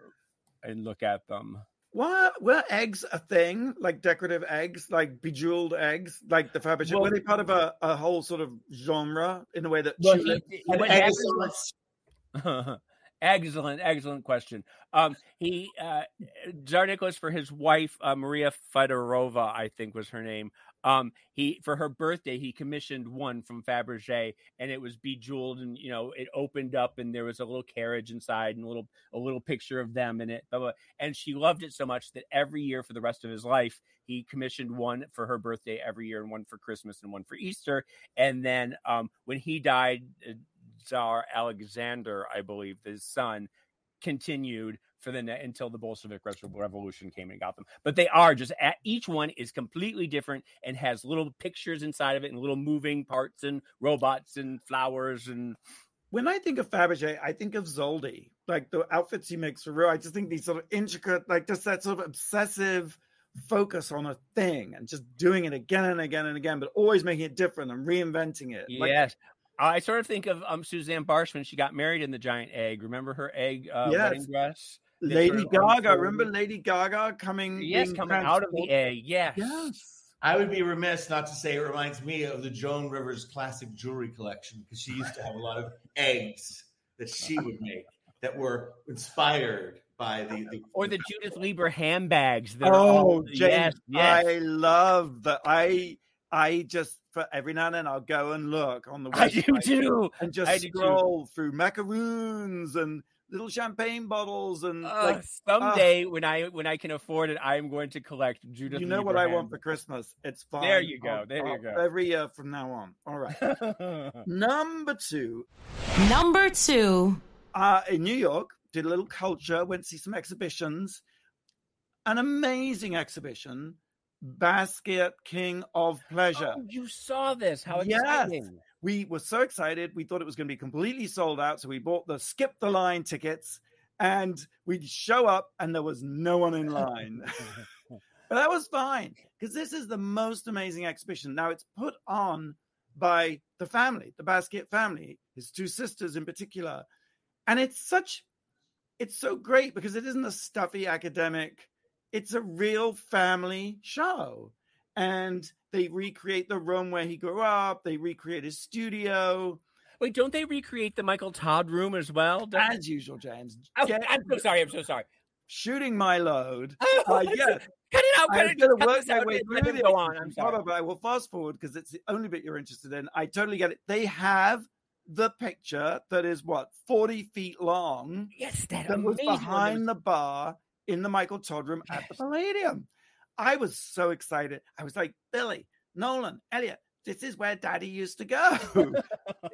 and look at them. What were eggs a thing? Like decorative eggs, like bejeweled eggs, like the Fabergé? Well- were they part of a, a whole sort of genre in a way that Well, tulip- he- And what egg happened is so was- much- excellent, excellent question. Um, he uh, Tsar Nicholas for his wife uh, Maria Fedorova, I think was her name. Um, he for her birthday he commissioned one from Fabergé, and it was bejeweled, and you know it opened up, and there was a little carriage inside, and a little a little picture of them in it. Blah, blah. And she loved it so much that every year for the rest of his life, he commissioned one for her birthday every year, and one for Christmas, and one for Easter. And then um, when he died, uh, Tsar Alexander, I believe, his son, continued for the ne- until the Bolshevik Revolution came and got them. But they are just at, each one is completely different and has little pictures inside of it and little moving parts and robots and flowers and when I think of Fabergé, I think of Zaldy, like the outfits he makes for real. I just think these sort of intricate, like just that sort of obsessive focus on a thing and just doing it again and again and again, but always making it different and reinventing it. Like, yes. I sort of think of um Suzanne Bartsch when she got married in the giant egg. Remember her egg uh, Yes. wedding dress? That Lady Gaga, unfolded? remember Lady Gaga coming? Yes, coming out of the air. egg. Yes. Yes. I would be remiss not to say it reminds me of the Joan Rivers classic jewelry collection because she used to have a lot of eggs that she would make that were inspired by the, the Or the Judith Leiber handbags that are oh, all Oh, James, yes, yes. I love that. I I just for every now and then I'll go and look on the I do website too. and I just do too. scroll through macaroons and little champagne bottles and Uh, like someday when I when I can afford it, I am going to collect Judith. you know what I want for Christmas. It's fine. There you go, I'll- there you I'll- go. Every year from now on. All right. Number two, Number two. uh, in New York, did a little culture, went to see some exhibitions. An amazing exhibition, Basquiat King of Pleasure. oh, you saw this? How Yes. We were so excited. We thought it was going to be completely sold out. So we bought the skip the line tickets and we'd show up and there was no one in line. but that was fine because this is the most amazing exhibition. Now it's put on by the family, the Basquiat family, his two sisters in particular. And it's such, it's so great because it isn't a stuffy academic, it's a real family show and they recreate the room where he grew up. They recreate his studio, Wait, don't they recreate the Michael Todd room as well? Don't- as usual. James, Oh, Get- I'm so sorry. I'm so sorry. shooting my load. Oh, Uh, yeah, cut it out. Cut I'm it. going to work my way through the Go on. I'm sorry. Probably, I will fast forward because it's the only bit you're interested in. I totally get it. They have the picture that is what 40 feet long Yes, that, that was amazing one that behind was- the bar in the Michael Todd room at the Palladium. I was so excited. I was like, Billy, Nolan, Elliot, this is where daddy used to go.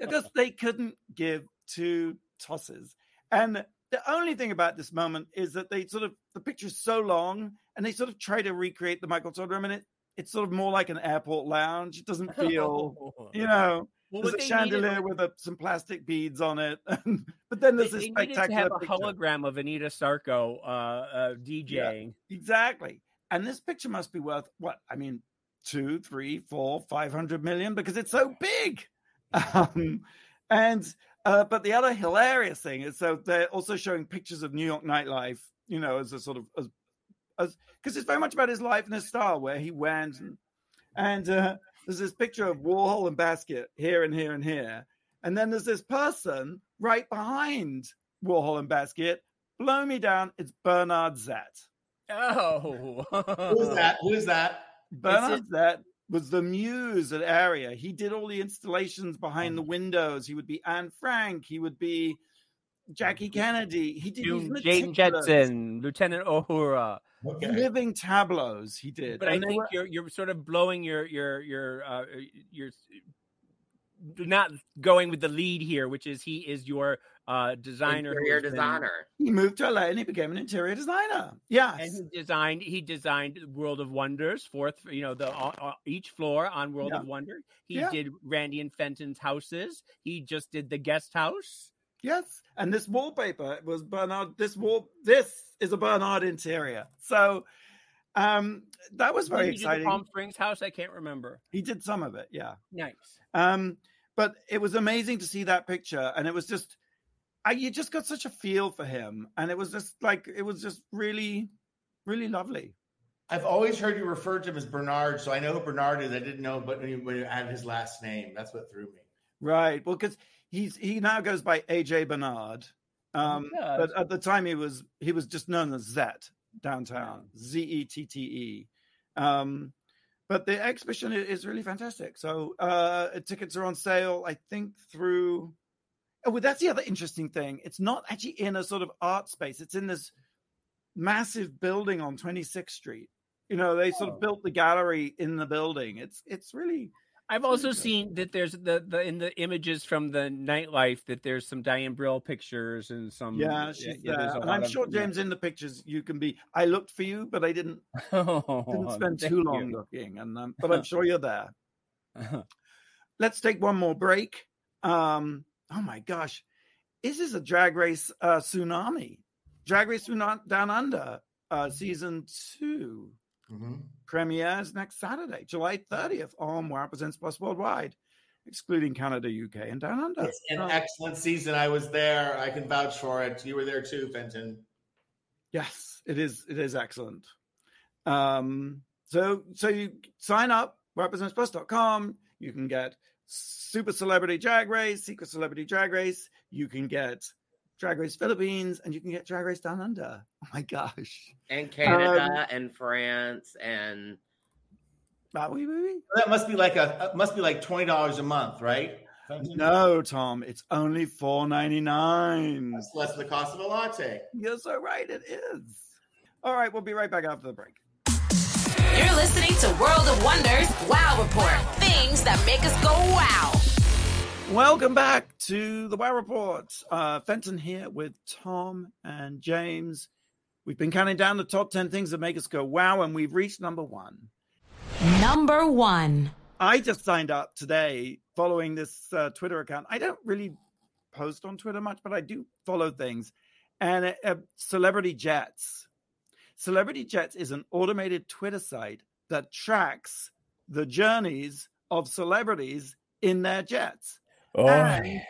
because they couldn't give two tosses. And the only thing about this moment is that they sort of the picture's so long and they sort of try to recreate the Michael Todd room and it it's sort of more like an airport lounge. It doesn't feel, you know, Well, there's a they needed- chandelier with a, some plastic beads on it. but then They, there's this they needed to have a picture. hologram of Anita Sarko uh, uh, DJing. Exactly. And this picture must be worth what? I mean, two, three, four, five hundred million because it's so big. Um, and uh, but the other hilarious thing is so they're also showing pictures of New York nightlife, you know, as a sort of as as because it's very much about his life and his style, where he went and and uh, there's this picture of Warhol and Basquiat here and here and here, and then there's this person right behind Warhol and Basquiat. Blow me down, it's Bernard Zette. Oh, Who's that? Who's that? Bernard Zette was the muse at Area. He did all the installations behind the windows. He would be Anne Frank. He would be Jackie Kennedy. He did these June, Jane Jetson, Lieutenant Uhura. Okay. living tableaus. He did, But I And they think were- you're you're sort of blowing your your your uh, your not going with the lead here, which is he is your uh, designer, Interior has been- designer. he moved to LA and he became an interior designer. Yeah, and he designed he designed World of Wonders fourth you know the uh, uh, each floor on World Yeah. of Wonder. He Yeah. did Randy and Fenton's houses. He just did the guest house. yes. And this wallpaper was Bernard. This wall. This is a Bernard interior. So. Um, that was very Did he do the exciting. Palm Springs house. I can't remember. He did some of it, yeah. Nice. Um, but it was amazing to see that picture, and it was just, I, you just got such a feel for him, and it was just like it was just really, really lovely. I've always heard you refer to him as Bernard, so I know who Bernard is. I didn't know, but when you, when added his last name, that's what threw me. Right. Well, because he's he now goes by AJ Bernard, um, He does. but at the time he was he was just known as Zette downtown, Z E T T E. Um, but the exhibition is really fantastic. So uh, tickets are on sale, I think, through. Oh, well, that's the other interesting thing. It's not actually in a sort of art space. It's in this massive building on 26th Street. You know, they sort Oh. of built the gallery in the building. It's it's really I've also seen that there's the, the in the images from the nightlife that there's some Diane Brill pictures and some Yeah, she's yeah, there. And I'm of- sure, yeah. James, in the pictures you can be. I looked for you, but I didn't didn't spend too you. long looking. And um, but I'm sure you're there. Let's take one more break. Um, oh my gosh, Is this is a drag race uh, tsunami. Drag Race Down Under uh, season two Mhm. premieres next Saturday, July 30th on Wow Presents Plus Worldwide, excluding Canada, UK, and Down Under. It's an Uh, excellent season. I was there. I can vouch for it. You were there too, Fenton. Yes, it is. It is excellent. Um, so so you sign up representsplus.com. You can get Super Celebrity Drag Race, Secret Celebrity Drag Race. You can get Drag Race Philippines, and you can get Drag Race Down Under. Oh my gosh! And Canada Um, and France and Ah, oui, oui, oui. That must be like a uh, must be like twenty dollars a month, right? No, Tom, it's only four ninety nine. That's less than the cost of a latte. You're so right. It is. All right, we'll be right back after the break. You're listening to World of Wonders Wow Report. Things that make us go wow. Welcome back to the Wow Report. Uh, Fenton here with Tom and James. We've been counting down the top 10 things that make us go wow, and we've reached number one. Number one. I just signed up today following this uh, Twitter account. I don't really post on Twitter much, but I do follow things. And uh, uh, Celebrity Jets. Celebrity Jets is an automated Twitter site that tracks the journeys of celebrities in their jets. And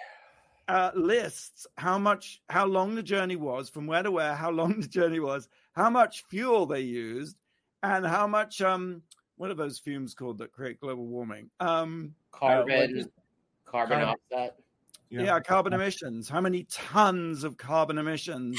uh, lists how much, how long the journey was, from where to where, how long the journey was, how much fuel they used, and how much um, what are those fumes called that create global warming? Um, carbon just- carbon carbon- offset. yeah. carbon emissions. How many tons of carbon emissions?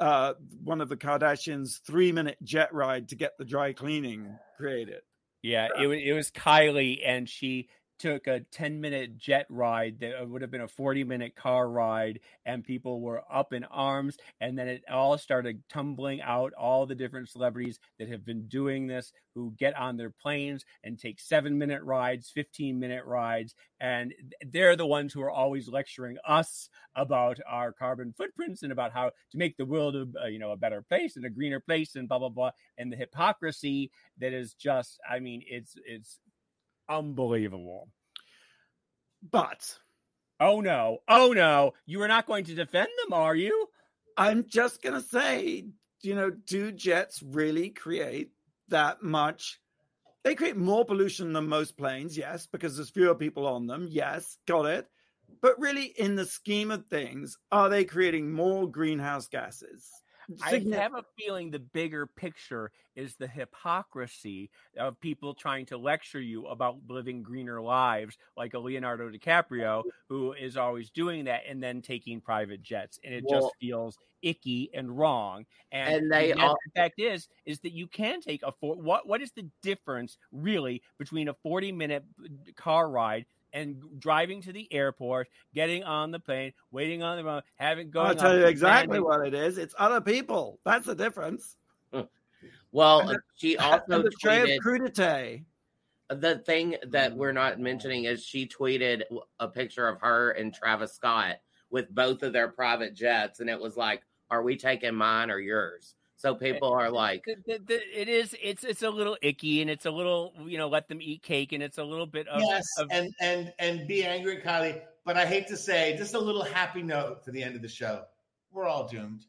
Uh, one of the Kardashians' three-minute jet ride to get the dry cleaning created. Yeah, it was it was Kylie, and she took a 10 minute jet ride that uh, would have been a 40 minute car ride and people were up in arms and then it all started tumbling out all the different celebrities that have been doing this who get on their planes and take 7 minute rides 15 minute rides and they're the ones who are always lecturing us about our carbon footprints and about how to make the world a, you know a better place and a greener place and blah blah blah and the hypocrisy that is just i mean it's it's unbelievable. But oh no, oh no, you are not going to defend them, are you? I'm just gonna say, you know, do jets really create that much? They create more pollution than most planes, yes, because there's fewer people on them. Yes, got it. But really, in the scheme of things, are they creating more greenhouse gases? I have a feeling the bigger picture is the hypocrisy of people trying to lecture you about living greener lives, like a Leonardo DiCaprio, who is always doing that and then taking private jets. And it well, just feels icky and wrong. And, and they all- the fact is, is that you can take a four. What what is the difference really between a forty minute uh, car ride and driving to the airport, getting on the plane, waiting on the phone, having going. I'll tell you exactly what it is. It's other people. That's the difference. Well, uh, the, she also the tweeted crudité. The thing that mm. we're not mentioning is she tweeted a picture of her and Travis Scott with both of their private jets, and it was like, "Are we taking mine or yours?" So eh, people are eh, like, it is. It's it's a little icky, and it's a little you know let them eat cake, and it's a little bit of yes, of, and and and be angry at Kylie. But I hate to say, just a little happy note for the end of the show. We're all doomed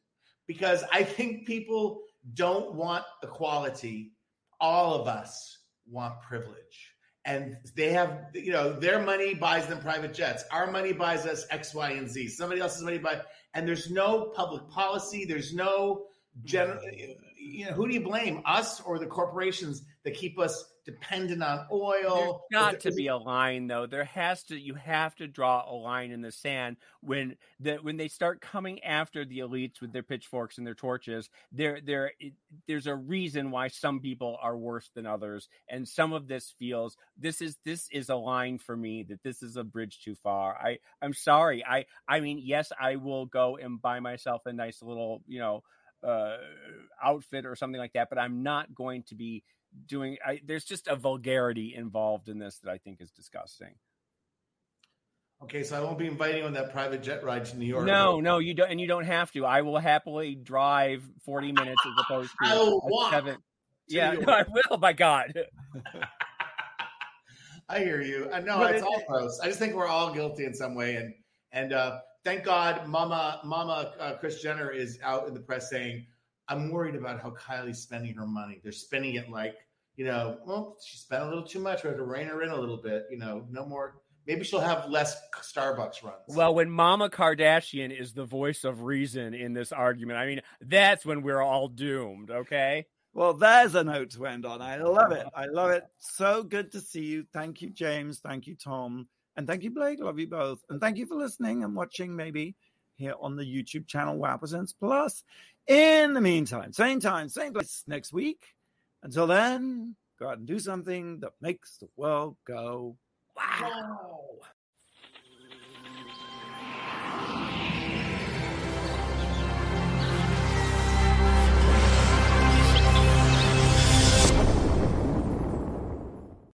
because I think people don't want equality. All of us want privilege. And they have, you know, their money buys them private jets. Our money buys us X, Y, and Z. Somebody else's money buys, and there's no public policy. There's no general, eh, eh, you know, who do you blame, us or the corporations that keep us dependent on oil? There's got to be a line, though. There has to. You have to draw a line in the sand when the when they start coming after the elites with their pitchforks and their torches. There, there, there's a reason why some people are worse than others, and some of this feels this is this is a line for me that this is a bridge too far. I I'm sorry. I I mean, yes, I will go and buy myself a nice little, you know uh, outfit or something like that. But I'm not going to be doing. I, there's just a vulgarity involved in this that I think is disgusting. Okay, so I won't be inviting you on that private jet ride to New York. No, no, you don't, and you don't have to. I will happily drive 40 minutes as opposed to I will walk. Seven. Yeah, no, I will. By God. I hear you. I know it's all gross. I just think we're all guilty in some way, and and uh, thank God, Mama Mama uh, Kris Jenner is out in the press saying, "I'm worried about how Kylie's spending her money. They're spending it like, you know, well, she spent a little too much. We have to rein her in a little bit. You know, no more." Maybe she'll have less Starbucks runs. Well, when Mama Kardashian is the voice of reason in this argument, I mean, that's when we're all doomed, okay? Well, there's a note to end on. I love it. I love it. So good to see you. Thank you, James. Thank you, Tom. And thank you, Blake. Love you both. And thank you for listening and watching, maybe here on the YouTube channel Wow Presents Plus. In the meantime, same time, same place next week. Until then, go out and do something that makes the world go wow. wow.